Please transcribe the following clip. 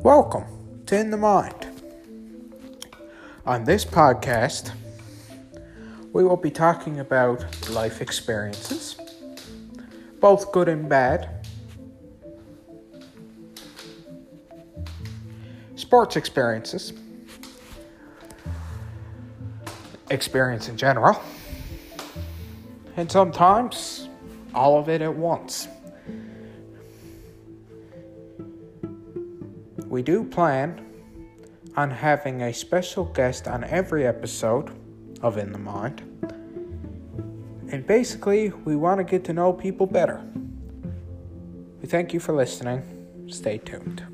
Welcome to In the Mind. On this podcast, we will be talking about life experiences, both good and bad, sports experiences, experience in general, and sometimes all of it at once. We do plan on having a special guest on every episode of In the Mind. And basically, we want to get to know people better. We thank you for listening. Stay tuned.